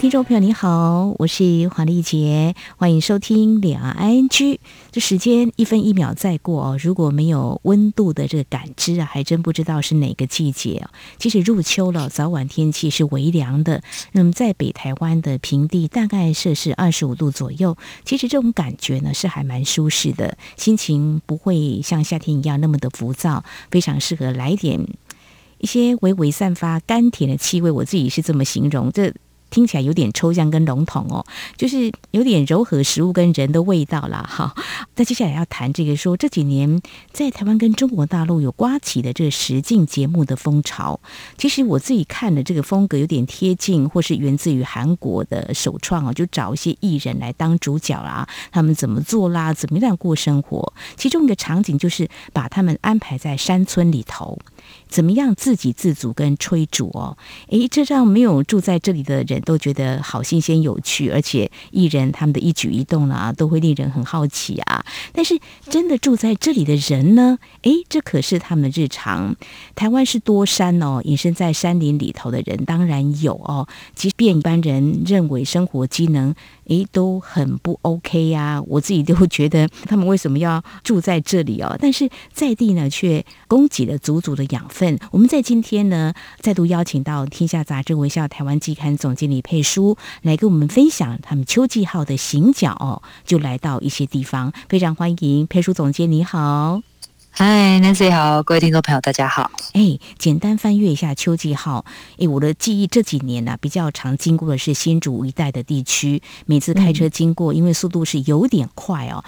听众朋友你好，我是黄丽杰，欢迎收听两岸 ING。这时间一分一秒在过哦，如果没有温度的这个感知啊，还真不知道是哪个季节哦。即使入秋了，早晚天气是微凉的。那么在北台湾的平地，大概摄氏二十五度左右，其实这种感觉呢是还蛮舒适的，心情不会像夏天一样那么的浮躁，非常适合来点一些微微散发甘甜的气味。我自己是这么形容这。听起来有点抽象跟笼统哦，就是有点柔和食物跟人的味道啦。哈。那接下来要谈这个说，这几年在台湾跟中国大陆有刮起的这个实境节目的风潮，其实我自己看的这个风格有点贴近，或是源自于韩国的首创哦，就找一些艺人来当主角啦，他们怎么做啦，怎么样过生活，其中一个场景就是把他们安排在山村里头。怎么样自给自足跟炊煮哦？诶，这让没有住在这里的人都觉得好新鲜有趣，而且艺人他们的一举一动啊，都会令人很好奇啊。但是真的住在这里的人呢？诶，这可是他们的日常。台湾是多山哦，隐身在山林里头的人当然有哦。即便一般人认为生活机能诶都很不 OK 呀，我自己都会觉得他们为什么要住在这里哦？但是在地呢，却供给了足足的养分。我们在今天呢，再度邀请到《天下杂志》微笑台湾季刊总经理佩书来跟我们分享他们秋季号的行脚哦，就来到一些地方，非常欢迎佩书总监，你好。嗨，Nancy 好，各位听众朋友，大家好。哎，简单翻阅一下秋季号。哎，我的记忆这几年呢、啊，比较常经过的是新竹一带的地区，每次开车经过，嗯、因为速度是有点快哦。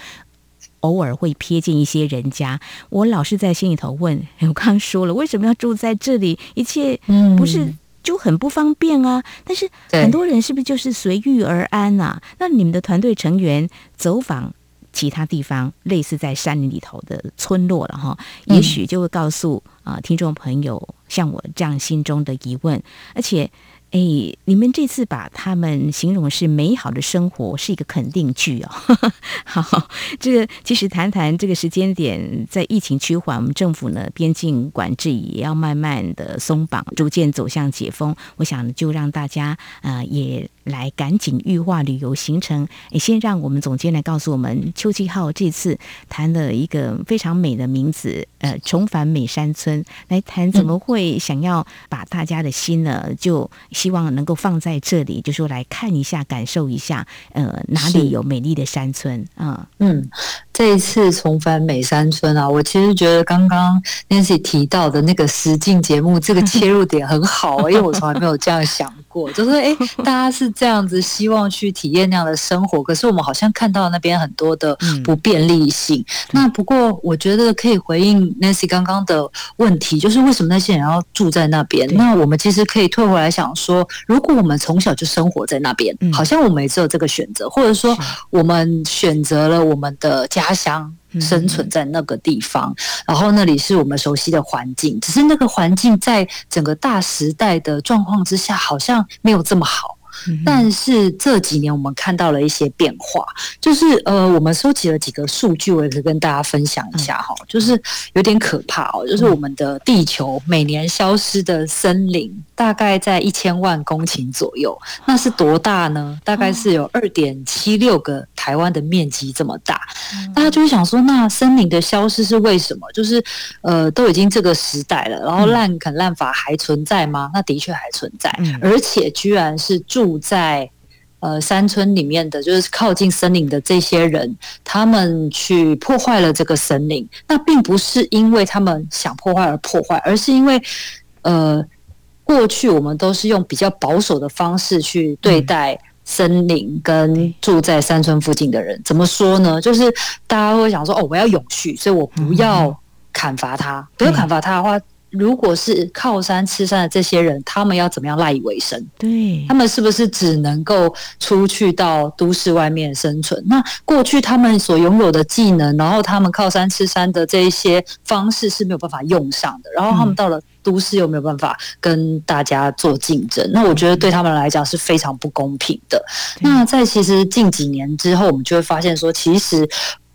偶尔会瞥见一些人家，我老是在心里头问：我刚刚说了，为什么要住在这里？一切不是就很不方便啊？嗯、但是很多人是不是就是随遇而安啊？那你们的团队成员走访其他地方，类似在山林里头的村落了哈，也许就会告诉啊、呃、听众朋友，像我这样心中的疑问，而且。哎，你们这次把他们形容是美好的生活，是一个肯定句哦。好，这个其实谈谈这个时间点，在疫情趋缓，我们政府呢边境管制也要慢慢的松绑，逐渐走向解封。我想就让大家啊、呃、也。来，赶紧预化旅游行程。诶，先让我们总监来告诉我们，邱继浩这次谈了一个非常美的名字，呃，重返美山村。来谈怎么会想要把大家的心呢，就希望能够放在这里，就说来看一下，感受一下，呃，哪里有美丽的山村啊？嗯，这一次重返美山村啊，我其实觉得刚刚 Nancy 提到的那个实境节目，这个切入点很好，因为我从来没有这样想过，就是哎，大家是。这样子希望去体验那样的生活，可是我们好像看到那边很多的不便利性。嗯、那不过我觉得可以回应 Nancy 刚刚的问题，就是为什么那些人要住在那边？那我们其实可以退回来想说，如果我们从小就生活在那边，好像我们也只有这个选择，或者说我们选择了我们的家乡。生存在那个地方，然后那里是我们熟悉的环境，只是那个环境在整个大时代的状况之下，好像没有这么好。但是这几年我们看到了一些变化，就是呃，我们收集了几个数据，我也可以跟大家分享一下哈，就是有点可怕哦，就是我们的地球每年消失的森林大概在一千万公顷左右，那是多大呢？大概是有二点七六个台湾的面积这么大。大家就会想说，那森林的消失是为什么？就是呃，都已经这个时代了，然后滥垦滥伐还存在吗？那的确还存在，而且居然是住。住在呃山村里面的，就是靠近森林的这些人，他们去破坏了这个森林。那并不是因为他们想破坏而破坏，而是因为呃过去我们都是用比较保守的方式去对待森林跟住在山村附近的人。怎么说呢？就是大家会想说，哦，我要永续，所以我不要砍伐它，不要砍伐它的话。如果是靠山吃山的这些人，他们要怎么样赖以为生？对，他们是不是只能够出去到都市外面生存？那过去他们所拥有的技能，然后他们靠山吃山的这一些方式是没有办法用上的。然后他们到了都市又没有办法跟大家做竞争，那我觉得对他们来讲是非常不公平的。那在其实近几年之后，我们就会发现说，其实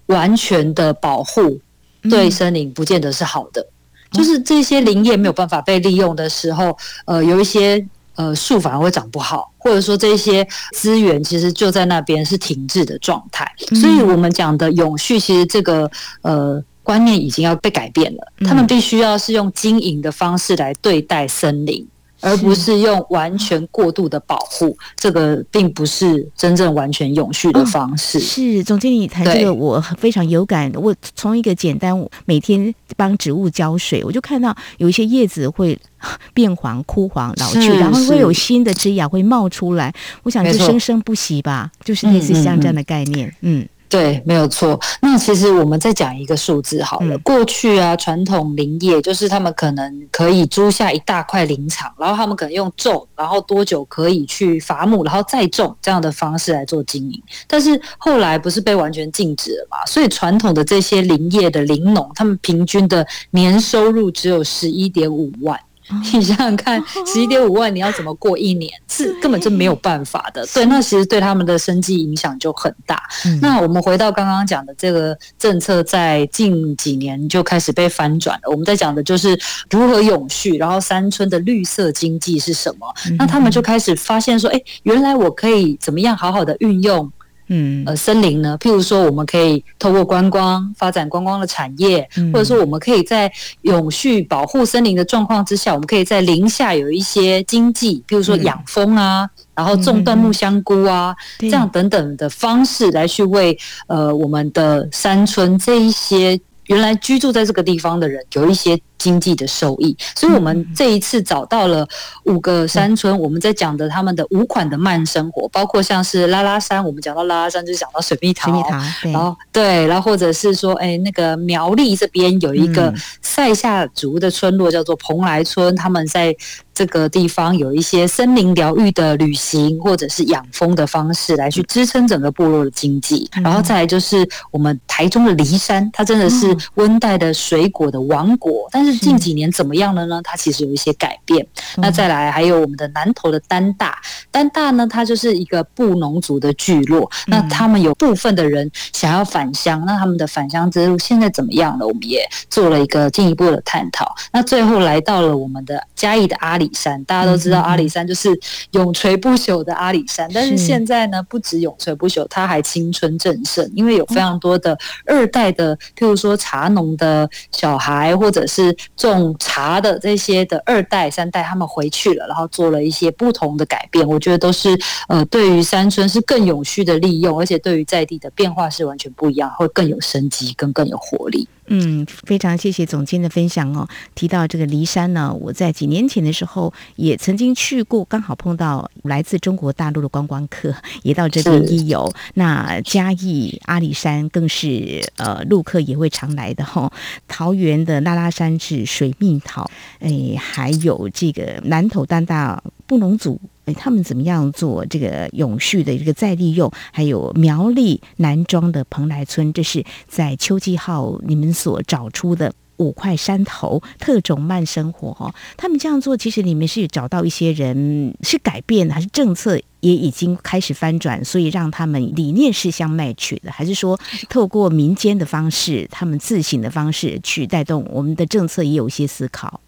完全的保护对森林不见得是好的。就是这些林业没有办法被利用的时候，呃，有一些呃树反而会长不好，或者说这些资源其实就在那边是停滞的状态。所以我们讲的永续，其实这个呃观念已经要被改变了。他们必须要是用经营的方式来对待森林。而不是用完全过度的保护，这个并不是真正完全永续的方式。哦、是总经理谈这个，我非常有感。我从一个简单每天帮植物浇水，我就看到有一些叶子会 变黄、枯黄、老去，然后会有新的枝芽会冒出来。我想这生生不息吧，就是类似像这样的概念。嗯。对，没有错。那其实我们再讲一个数字好了。过去啊，传统林业就是他们可能可以租下一大块林场，然后他们可能用种，然后多久可以去伐木，然后再种这样的方式来做经营。但是后来不是被完全禁止了嘛？所以传统的这些林业的林农，他们平均的年收入只有十一点五万。你想想看，十一点五万，你要怎么过一年？是根本就没有办法的。对，那其实对他们的生计影响就很大。那我们回到刚刚讲的这个政策，在近几年就开始被翻转了。我们在讲的就是如何永续，然后山村的绿色经济是什么？那他们就开始发现说，哎，原来我可以怎么样好好的运用。嗯，呃，森林呢？譬如说，我们可以透过观光发展观光的产业，或者说，我们可以在永续保护森林的状况之下，我们可以在林下有一些经济，譬如说养蜂啊，然后种椴木香菇啊，这样等等的方式来去为呃我们的山村这一些原来居住在这个地方的人有一些。经济的收益，所以我们这一次找到了五个山村，我们在讲的他们的五款的慢生活，包括像是拉拉山，我们讲到拉拉山就是讲到水蜜桃，水蜜桃，然后对，然后或者是说，哎，那个苗栗这边有一个塞夏族的村落叫做蓬莱村，他们在这个地方有一些森林疗愈的旅行或者是养蜂的方式来去支撑整个部落的经济，然后再来就是我们台中的梨山，它真的是温带的水果的王国，但是。近几年怎么样了呢？它其实有一些改变。那再来还有我们的南投的丹大，丹大呢，它就是一个布农族的聚落。那他们有部分的人想要返乡，那他们的返乡之路现在怎么样了？我们也做了一个进一步的探讨。那最后来到了我们的嘉义的阿里山，大家都知道阿里山就是永垂不朽的阿里山，但是现在呢，不止永垂不朽，它还青春正盛，因为有非常多的二代的，譬如说茶农的小孩，或者是种茶的这些的二代、三代，他们回去了，然后做了一些不同的改变。我觉得都是呃，对于山村是更有序的利用，而且对于在地的变化是完全不一样，会更有生机，跟更有活力。嗯，非常谢谢总监的分享哦。提到这个骊山呢，我在几年前的时候也曾经去过，刚好碰到来自中国大陆的观光客 也到这边一游。那嘉义阿里山更是呃陆客也会常来的哈、哦。桃园的拉拉山是水蜜桃，哎，还有这个南投丹大布农族。哎，他们怎么样做这个永续的一个再利用？还有苗栗南庄的蓬莱村，这是在秋季号你们所找出的五块山头特种慢生活哦。他们这样做，其实你们是找到一些人是改变，还是政策也已经开始翻转，所以让他们理念是相 match 的，还是说透过民间的方式，他们自省的方式去带动我们的政策，也有一些思考？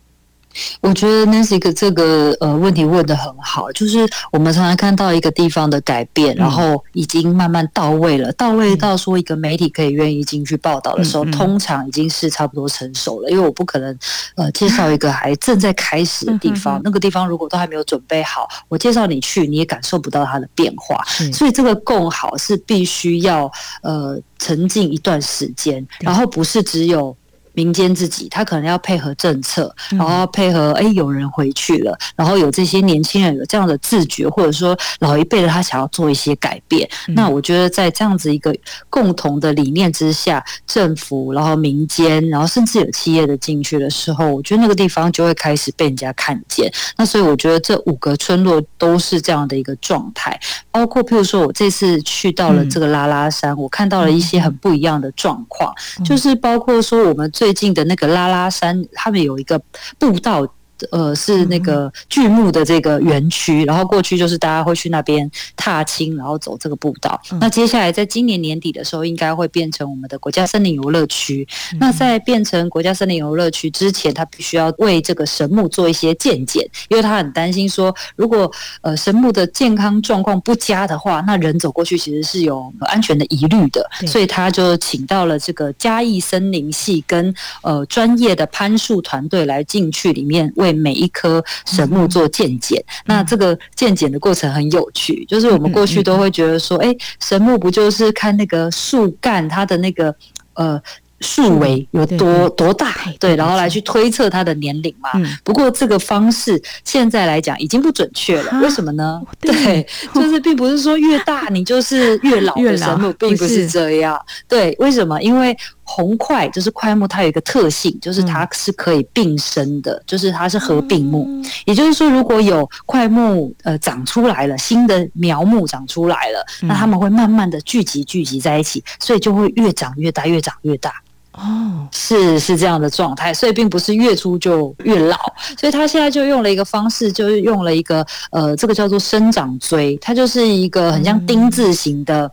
我觉得 Nancy 这个呃问题问得很好，就是我们常常看到一个地方的改变，然后已经慢慢到位了，到位到说一个媒体可以愿意进去报道的时候，通常已经是差不多成熟了。因为我不可能呃介绍一个还正在开始的地方，那个地方如果都还没有准备好，我介绍你去，你也感受不到它的变化。所以这个共好是必须要呃沉浸一段时间，然后不是只有。民间自己，他可能要配合政策，然后要配合哎有人回去了，然后有这些年轻人有这样的自觉，或者说老一辈的他想要做一些改变。那我觉得在这样子一个共同的理念之下，政府，然后民间，然后甚至有企业的进去的时候，我觉得那个地方就会开始被人家看见。那所以我觉得这五个村落都是这样的一个状态，包括譬如说我这次去到了这个拉拉山，我看到了一些很不一样的状况，就是包括说我们最最近的那个拉拉山，他们有一个步道。呃，是那个巨木的这个园区，然后过去就是大家会去那边踏青，然后走这个步道。那接下来在今年年底的时候，应该会变成我们的国家森林游乐区。那在变成国家森林游乐区之前，他必须要为这个神木做一些健检，因为他很担心说，如果呃神木的健康状况不佳的话，那人走过去其实是有安全的疑虑的。所以他就请到了这个嘉义森林系跟呃专业的攀树团队来进去里面为。每一棵神木做鉴检，那这个鉴检的过程很有趣，就是我们过去都会觉得说，哎，神木不就是看那个树干它的那个呃。树围有多多大？对，然后来去推测它的年龄嘛。不过这个方式现在来讲已经不准确了。为什么呢？对，就是并不是说越大你就是越 老的神木，并不是这样。对，为什么？因为红块就是块木，它有一个特性，就是它是可以并生的，就是它是合并木。也就是说，如果有块木呃长出来了，新的苗木长出来了，那它们会慢慢的聚集聚集在一起，所以就会越长越大，越长越大。哦，是是这样的状态，所以并不是越粗就越老，所以他现在就用了一个方式，就是用了一个呃，这个叫做生长锥，它就是一个很像丁字形的。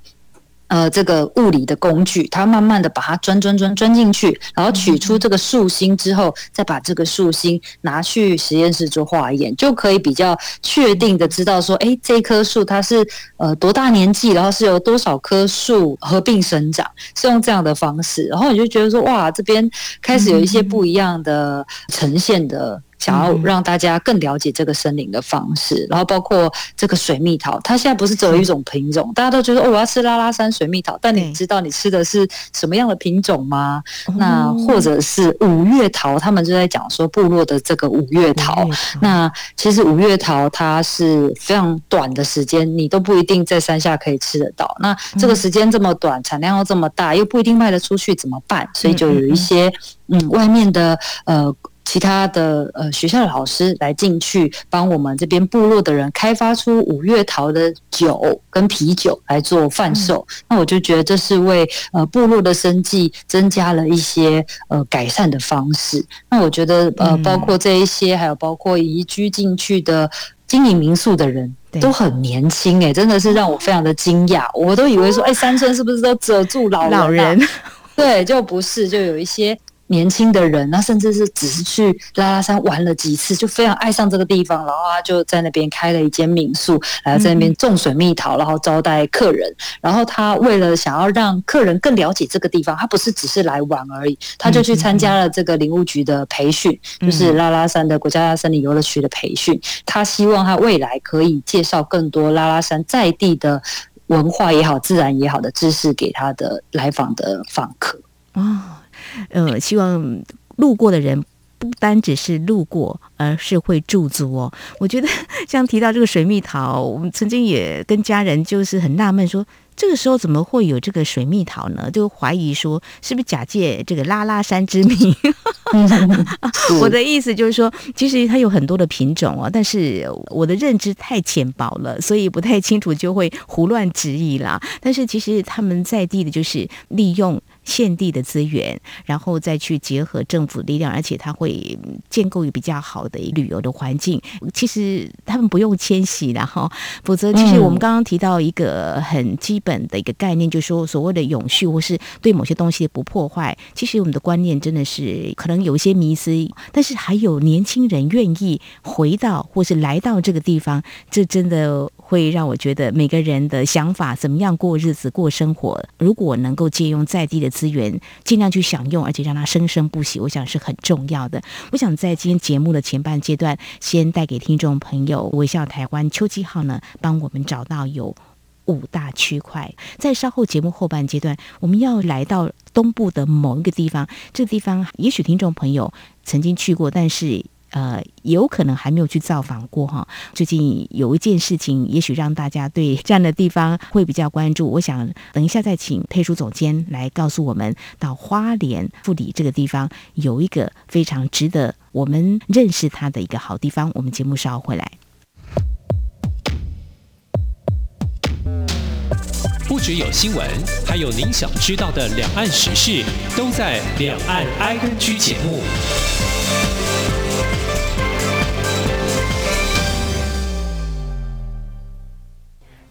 呃，这个物理的工具，它慢慢的把它钻钻钻钻进去，然后取出这个树心之后，再把这个树心拿去实验室做化验，就可以比较确定的知道说，哎，这棵树它是呃多大年纪，然后是由多少棵树合并生长，是用这样的方式，然后你就觉得说，哇，这边开始有一些不一样的呈现的。想要让大家更了解这个森林的方式，然后包括这个水蜜桃，它现在不是只有一种品种，大家都觉得哦，我要吃拉拉山水蜜桃，但你知道你吃的是什么样的品种吗？那或者是五月桃，他们就在讲说部落的这个五月桃。那其实五月桃它是非常短的时间，你都不一定在山下可以吃得到。那这个时间这么短，产量又这么大，又不一定卖得出去，怎么办？所以就有一些嗯，外面的呃。其他的呃学校的老师来进去帮我们这边部落的人开发出五月桃的酒跟啤酒来做贩售，嗯、那我就觉得这是为呃部落的生计增加了一些呃改善的方式。那我觉得呃包括这一些，还有包括移居进去的经营民宿的人都很年轻哎、欸，真的是让我非常的惊讶。我都以为说哎、欸、山村是不是都遮住老人、啊、老人？对，就不是，就有一些。年轻的人，那甚至是只是去拉拉山玩了几次，就非常爱上这个地方，然后他就在那边开了一间民宿，然后在那边种水蜜桃，然后招待客人。然后他为了想要让客人更了解这个地方，他不是只是来玩而已，他就去参加了这个林务局的培训，就是拉拉山的国家森林游乐区的培训。他希望他未来可以介绍更多拉拉山在地的文化也好、自然也好的知识给他的来访的访客。啊。呃，希望路过的人不单只是路过，而是会驻足哦。我觉得 像提到这个水蜜桃，我们曾经也跟家人就是很纳闷说。这个时候怎么会有这个水蜜桃呢？就怀疑说是不是假借这个拉拉山之名？我的意思就是说，其实它有很多的品种哦，但是我的认知太浅薄了，所以不太清楚，就会胡乱质疑啦。但是其实他们在地的就是利用现地的资源，然后再去结合政府力量，而且它会建构一比较好的旅游的环境。其实他们不用迁徙然后，否则其实我们刚刚提到一个很基本的一个概念，就是说所谓的永续或是对某些东西的不破坏。其实我们的观念真的是可能有一些迷思，但是还有年轻人愿意回到或是来到这个地方，这真的会让我觉得每个人的想法怎么样过日子、过生活，如果能够借用在地的资源，尽量去享用，而且让它生生不息，我想是很重要的。我想在今天节目的前半阶段，先带给听众朋友微笑台湾秋季号呢，帮我们找到有。五大区块。在稍后节目后半阶段，我们要来到东部的某一个地方，这地方也许听众朋友曾经去过，但是。呃，有可能还没有去造访过哈。最近有一件事情，也许让大家对这样的地方会比较关注。我想等一下再请佩书总监来告诉我们，到花莲富里这个地方有一个非常值得我们认识它的一个好地方。我们节目稍后回来。不只有新闻，还有您想知道的两岸时事，都在《两岸 ING》节目。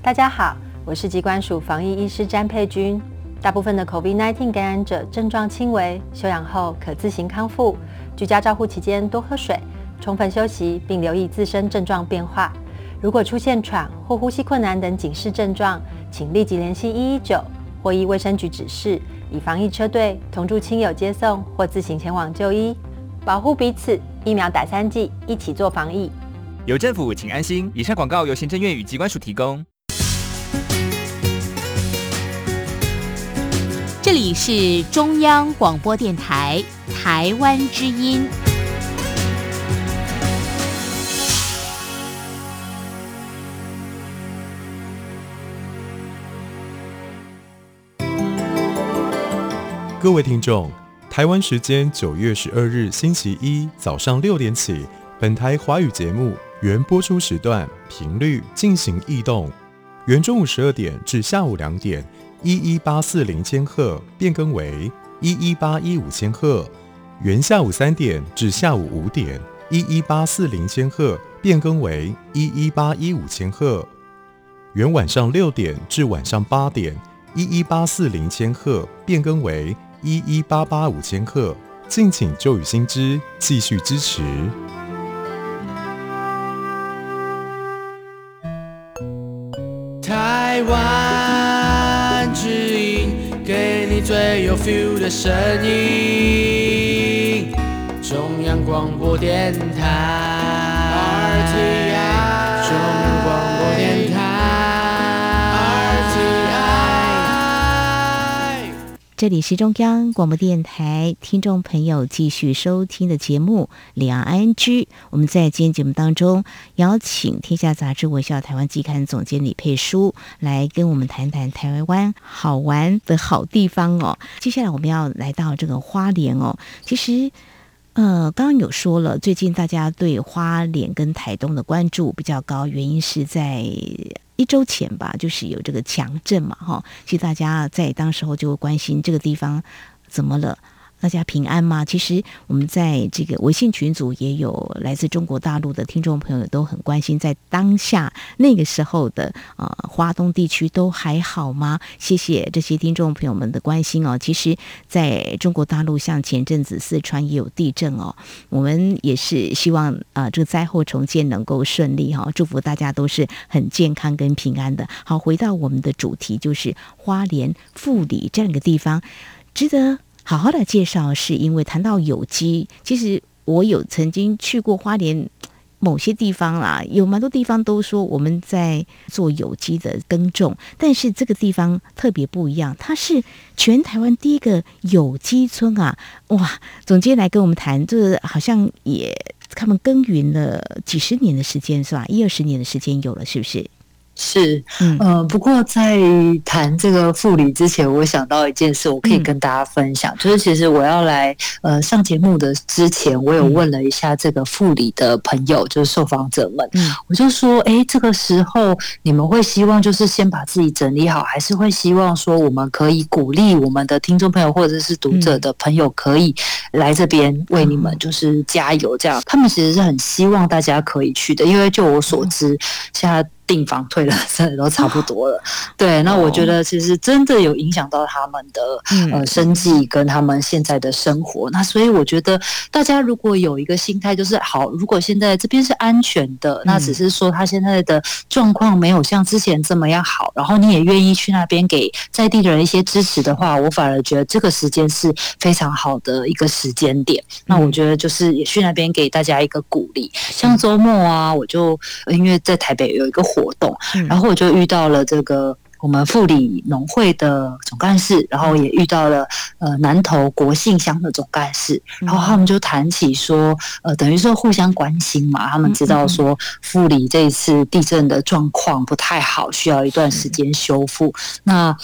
大家好，我是疾管署防疫医师詹佩君。大部分的 COVID-19 感染者症状轻微，休养后可自行康复。居家照护期间多喝水，充分休息，并留意自身症状变化。如果出现喘或呼吸困难等警示症状，请立即联系一一九或依卫生局指示，以防疫车队同住亲友接送或自行前往就医，保护彼此。疫苗打三剂，一起做防疫。有政府，请安心。以上广告由行政院与疾管署提供。这里是中央广播电台台湾之音。各位听众，台湾时间九月十二日星期一早上六点起，本台华语节目原播出时段频率进行异动，原中午十二点至下午两点。一一八四零千赫变更为一一八一五千赫，原下午三点至下午五点，一一八四零千赫变更为一一八一五千赫，原晚上六点至晚上八点，一一八四零千赫变更为一一八八五千赫，敬请旧与新知继续支持。台湾。最有 feel 的声音，中央广播电台。这里是中央广播电台，听众朋友继续收听的节目《两岸居》。我们在今天节目当中邀请《天下杂志》微笑台湾季刊总监李佩书来跟我们谈谈台湾好玩的好地方哦。接下来我们要来到这个花莲哦。其实，呃，刚刚有说了，最近大家对花莲跟台东的关注比较高，原因是在。一周前吧，就是有这个强震嘛，哈，其实大家在当时候就关心这个地方怎么了。大家平安吗？其实我们在这个微信群组也有来自中国大陆的听众朋友都很关心，在当下那个时候的呃花东地区都还好吗？谢谢这些听众朋友们的关心哦。其实在中国大陆，像前阵子四川也有地震哦，我们也是希望啊、呃、这个灾后重建能够顺利哈、祝福大家都是很健康跟平安的。好，回到我们的主题，就是花莲富里这样一个地方，值得。好好的介绍，是因为谈到有机，其实我有曾经去过花莲某些地方啦，有蛮多地方都说我们在做有机的耕种，但是这个地方特别不一样，它是全台湾第一个有机村啊！哇，总监来跟我们谈，这个好像也他们耕耘了几十年的时间是吧？一二十年的时间有了，是不是？是，呃，不过在谈这个护理之前，我想到一件事，我可以跟大家分享，嗯、就是其实我要来呃上节目的之前，我有问了一下这个护理的朋友，就是受访者们，嗯、我就说，哎、欸，这个时候你们会希望就是先把自己整理好，还是会希望说我们可以鼓励我们的听众朋友或者是读者的朋友可以来这边为你们就是加油，这样，他们其实是很希望大家可以去的，因为就我所知，现在。订房退了，真的都差不多了。对，那我觉得其实真的有影响到他们的呃生计跟他们现在的生活。那所以我觉得大家如果有一个心态，就是好，如果现在这边是安全的，那只是说他现在的状况没有像之前这么样好，然后你也愿意去那边给在地的人一些支持的话，我反而觉得这个时间是非常好的一个时间点。那我觉得就是也去那边给大家一个鼓励。像周末啊，我就因为在台北有一个。活动，然后我就遇到了这个我们富里农会的总干事，然后也遇到了呃南投国姓乡的总干事，然后他们就谈起说，呃，等于说互相关心嘛，他们知道说富里这一次地震的状况不太好，需要一段时间修复。那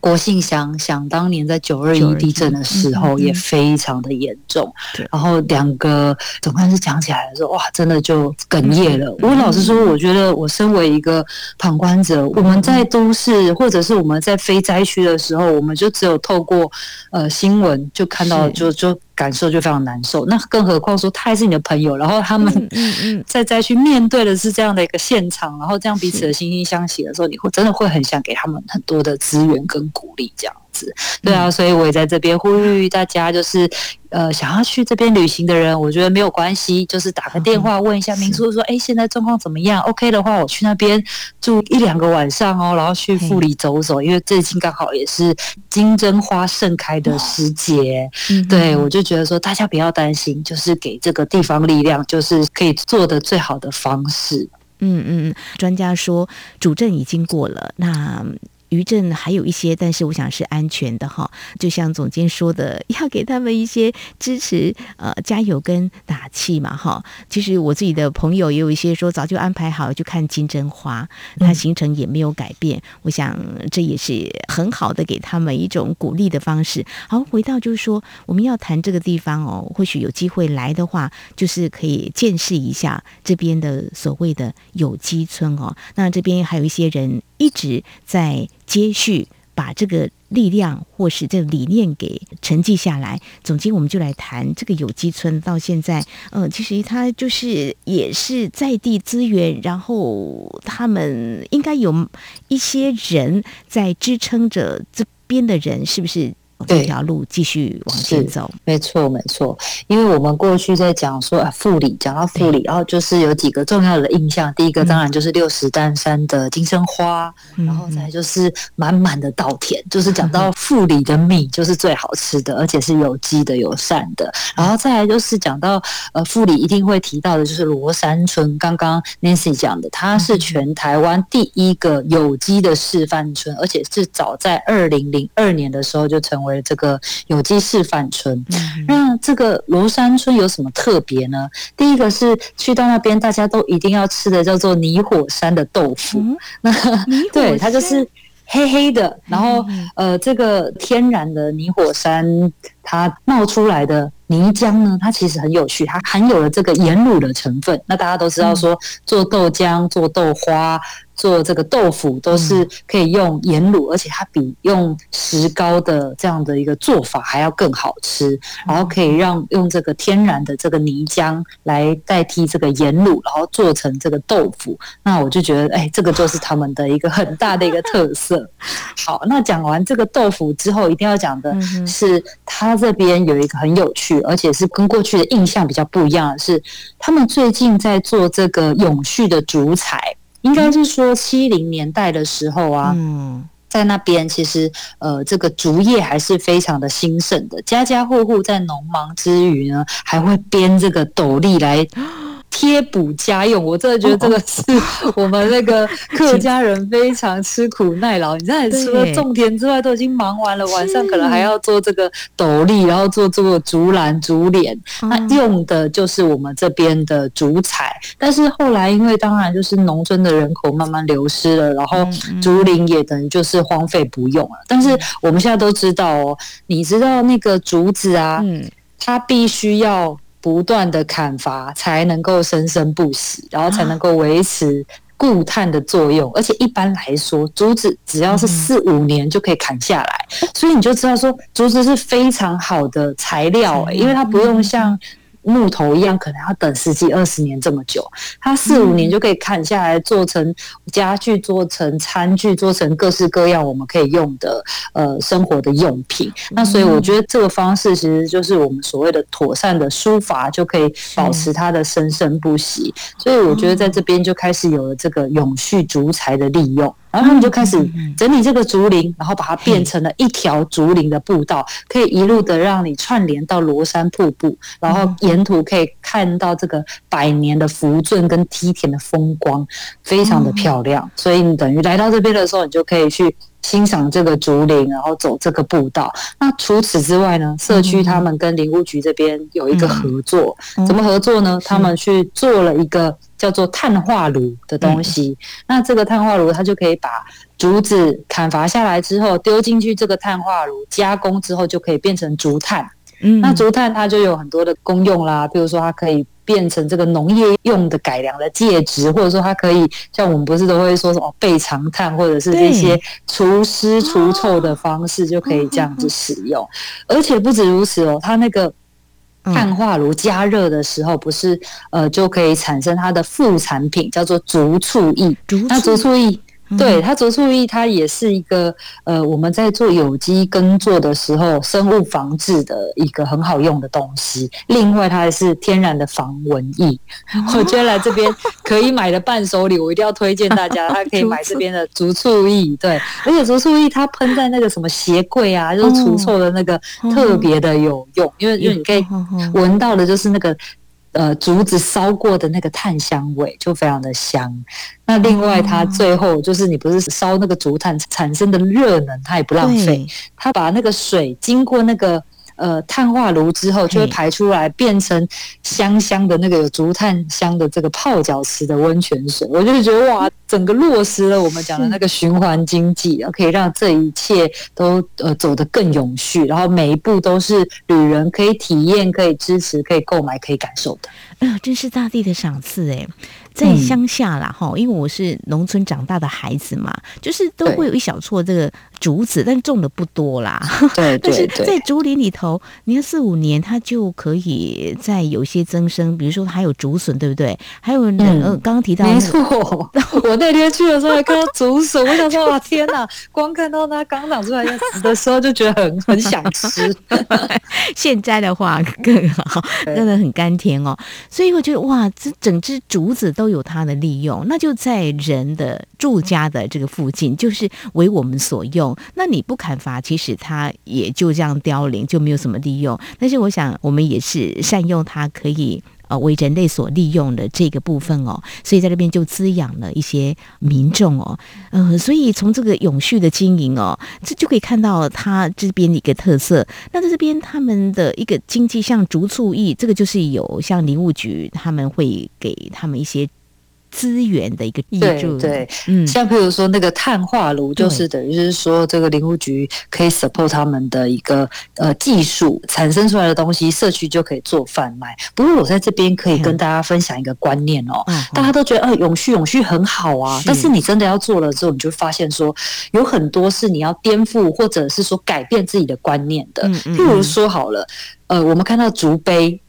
国信乡想当年在九二一地震的时候也非常的严重，然后两个总算是讲起来的时候，哇，真的就哽咽了。我老实说，我觉得我身为一个旁观者，我们在都市或者是我们在非灾区的时候，我们就只有透过呃新闻就看到就就。感受就非常难受，那更何况说他还是你的朋友，然后他们 在再去面对的是这样的一个现场，然后这样彼此的惺惺相惜的时候，你会真的会很想给他们很多的资源跟鼓励，这样。对啊，所以我也在这边呼吁大家，就是呃，想要去这边旅行的人，我觉得没有关系，就是打个电话问一下民宿，说，哎，现在状况怎么样？OK 的话，我去那边住一两个晚上哦，然后去富里走走，因为最近刚好也是金针花盛开的时节。对，我就觉得说，大家不要担心，就是给这个地方力量，就是可以做的最好的方式。嗯嗯，专家说主震已经过了，那。余震还有一些，但是我想是安全的哈。就像总监说的，要给他们一些支持，呃，加油跟打气嘛哈。其实我自己的朋友也有一些说，早就安排好去看金针花，他行程也没有改变。嗯、我想这也是很好的给他们一种鼓励的方式。好，回到就是说，我们要谈这个地方哦，或许有机会来的话，就是可以见识一下这边的所谓的有机村哦。那这边还有一些人一直在。接续把这个力量或是这个理念给沉寂下来，总经我们就来谈这个有机村到现在，呃，其实它就是也是在地资源，然后他们应该有一些人在支撑着这边的人，是不是？这条路继续往前走，没错没错。因为我们过去在讲说啊，富里讲到富里，然后就是有几个重要的印象。第一个当然就是六十石山的金生花，嗯、然后再就是满满的稻田。就是讲到富里的米就是最好吃的，而且是有机的、友善的。然后再来就是讲到呃，富里一定会提到的就是罗山村。刚刚 Nancy 讲的，它是全台湾第一个有机的示范村，而且是早在二零零二年的时候就成为。这个有机示范村，那这个罗山村有什么特别呢？第一个是去到那边，大家都一定要吃的叫做泥火山的豆腐。那对，它就是黑黑的，然后呃，这个天然的泥火山它冒出来的泥浆呢，它其实很有趣，它含有了这个盐卤的成分。那大家都知道说，做豆浆、做豆花。做这个豆腐都是可以用盐卤，而且它比用石膏的这样的一个做法还要更好吃。然后可以让用这个天然的这个泥浆来代替这个盐卤，然后做成这个豆腐。那我就觉得，哎，这个就是他们的一个很大的一个特色。好，那讲完这个豆腐之后，一定要讲的是，他这边有一个很有趣，而且是跟过去的印象比较不一样的是，他们最近在做这个永续的竹材。应该是说七零年代的时候啊，在那边其实呃，这个竹业还是非常的兴盛的，家家户户在农忙之余呢，还会编这个斗笠来。贴补家用，我真的觉得这个是我们那个客家人非常吃苦耐劳。你知道，除了种田之外，都已经忙完了，晚上可能还要做这个斗笠，然后做这个竹篮、竹帘。那用的就是我们这边的竹材。但是后来，因为当然就是农村的人口慢慢流失了，然后竹林也等于就是荒废不用了。但是我们现在都知道哦，你知道那个竹子啊，它必须要。不断的砍伐才能够生生不息，然后才能够维持固碳的作用。而且一般来说，竹子只要是四五年就可以砍下来，所以你就知道说，竹子是非常好的材料，欸，因为它不用像。木头一样，可能要等十几二十年这么久，它四五年就可以砍下来，做成家具、做成餐具、做成各式各样我们可以用的呃生活的用品。那所以我觉得这个方式其实就是我们所谓的妥善的书法，就可以保持它的生生不息。所以我觉得在这边就开始有了这个永续竹材的利用。然后他们就开始整理这个竹林，然后把它变成了一条竹林的步道，可以一路的让你串联到罗山瀑布，然后沿途可以看到这个百年的福圳跟梯田的风光，非常的漂亮。所以你等于来到这边的时候，你就可以去欣赏这个竹林，然后走这个步道。那除此之外呢，社区他们跟林务局这边有一个合作，怎么合作呢？他们去做了一个。叫做碳化炉的东西，嗯、那这个碳化炉它就可以把竹子砍伐下来之后丢进去这个碳化炉加工之后就可以变成竹炭。嗯，那竹炭它就有很多的功用啦，比如说它可以变成这个农业用的改良的介质，或者说它可以像我们不是都会说什么备长炭，或者是这些除湿除臭的方式就可以这样子使用。而且不止如此哦，它那个。碳化炉加热的时候，不是呃就可以产生它的副产品，叫做竹醋液。那竹醋液。对，它竹醋液，它也是一个呃，我们在做有机耕作的时候，生物防治的一个很好用的东西。另外，它还是天然的防蚊液。我觉得来这边可以买的伴手礼，我一定要推荐大家，它可以买这边的竹醋液。对，而且竹醋液它喷在那个什么鞋柜啊，就是除臭的那个特别的有用，因为因为你可以闻到的就是那个。呃，竹子烧过的那个炭香味就非常的香。那另外，它最后就是你不是烧那个竹炭产生的热能，它也不浪费，它把那个水经过那个。呃，碳化炉之后就会排出来，变成香香的那个有竹炭香的这个泡脚池的温泉水，我就觉得哇，整个落实了我们讲的那个循环经济，可以让这一切都呃走得更永续，然后每一步都是旅人可以体验、可以支持、可以购买、可以感受的。哎呀，真是大地的赏赐哎！在乡下啦哈，因为我是农村长大的孩子嘛，就是都会有一小撮这个。竹子，但种的不多啦。对，对，是在竹林里头，你看四五年，它就可以再有些增生。比如说还有竹笋，对不对？还有呃，刚刚提到，没错。我那天去的时候还看到竹笋，我想说哇，天哪！光看到它刚长出来的 时候，就觉得很很想吃。现在的话更好，真的很甘甜哦。所以我觉得哇，这整只竹子都有它的利用。那就在人的住家的这个附近，就是为我们所用。那你不砍伐，其实它也就这样凋零，就没有什么利用。但是我想，我们也是善用它，可以呃为人类所利用的这个部分哦。所以在这边就滋养了一些民众哦。嗯、呃，所以从这个永续的经营哦，这就可以看到它这边的一个特色。那在这边他们的一个经济，像竹醋液，这个就是有像林务局他们会给他们一些。资源的一个挹注，对，嗯，像比如说那个碳化炉，就是等于是说这个林务局可以 support 他们的一个呃技术产生出来的东西，社区就可以做贩卖。不过我在这边可以跟大家分享一个观念哦，嗯、大家都觉得呃永续永续很好啊，是但是你真的要做了之后，你就发现说有很多是你要颠覆或者是说改变自己的观念的。嗯嗯，譬如说好了，呃，我们看到竹杯，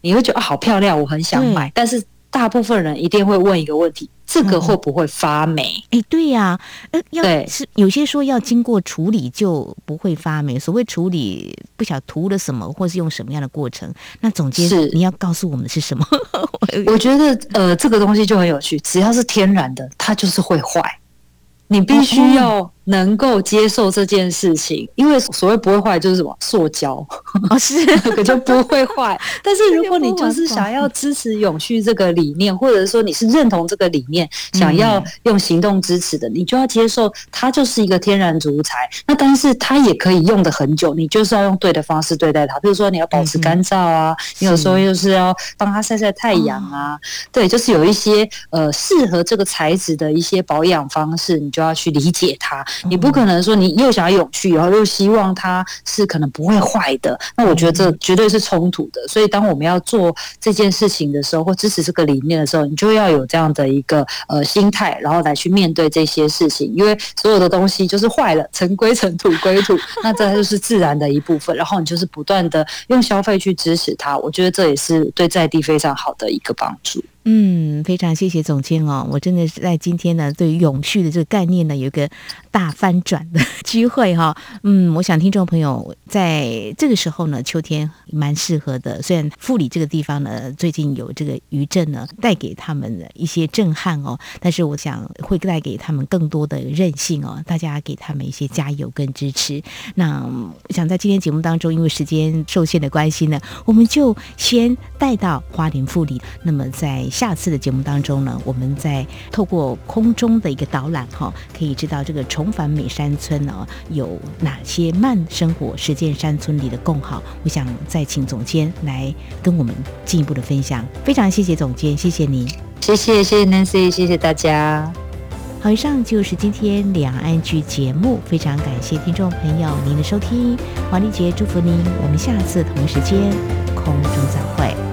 你会觉得啊好漂亮，我很想买，但是。大部分人一定会问一个问题：这个会不会发霉？哎、嗯，对呀、啊，呃，要是有些说要经过处理就不会发霉。所谓处理，不晓得涂了什么，或是用什么样的过程。那总结是你要告诉我们是什么？我觉得呃，这个东西就很有趣，只要是天然的，它就是会坏。你必须要能够接受这件事情，因为所谓不会坏就是什么塑胶，哦，是 那个就不会坏。但是如果你就是想要支持永续这个理念，或者说你是认同这个理念，想要用行动支持的，你就要接受它就是一个天然竹材。那但是它也可以用的很久，你就是要用对的方式对待它。比如说你要保持干燥啊，你有时候就是要帮它晒晒太阳啊。对，就是有一些呃适合这个材质的一些保养方式，你就要去理解它，你不可能说你又想要永续，然后又希望它是可能不会坏的。那我觉得这绝对是冲突的。所以当我们要做这件事情的时候，或支持这个理念的时候，你就要有这样的一个呃心态，然后来去面对这些事情。因为所有的东西就是坏了，尘归尘，土归土，那这就是自然的一部分。然后你就是不断的用消费去支持它，我觉得这也是对在地非常好的一个帮助。嗯，非常谢谢总监哦，我真的是在今天呢，对于永续的这个概念呢，有一个大翻转的 机会哈。嗯，我想听众朋友在这个时候呢，秋天蛮适合的。虽然富里这个地方呢，最近有这个余震呢，带给他们的一些震撼哦，但是我想会带给他们更多的韧性哦。大家给他们一些加油跟支持。那我想在今天节目当中，因为时间受限的关系呢，我们就先带到花莲富里。那么在下次的节目当中呢，我们再透过空中的一个导览哈，可以知道这个重返美山村呢有哪些慢生活实践山村里的共好。我想再请总监来跟我们进一步的分享。非常谢谢总监，谢谢您，谢谢谢谢 Nancy，谢谢大家。好，以上就是今天两岸 ING 节目，非常感谢听众朋友您的收听，黄丽杰祝福您，我们下次同一时间空中再会。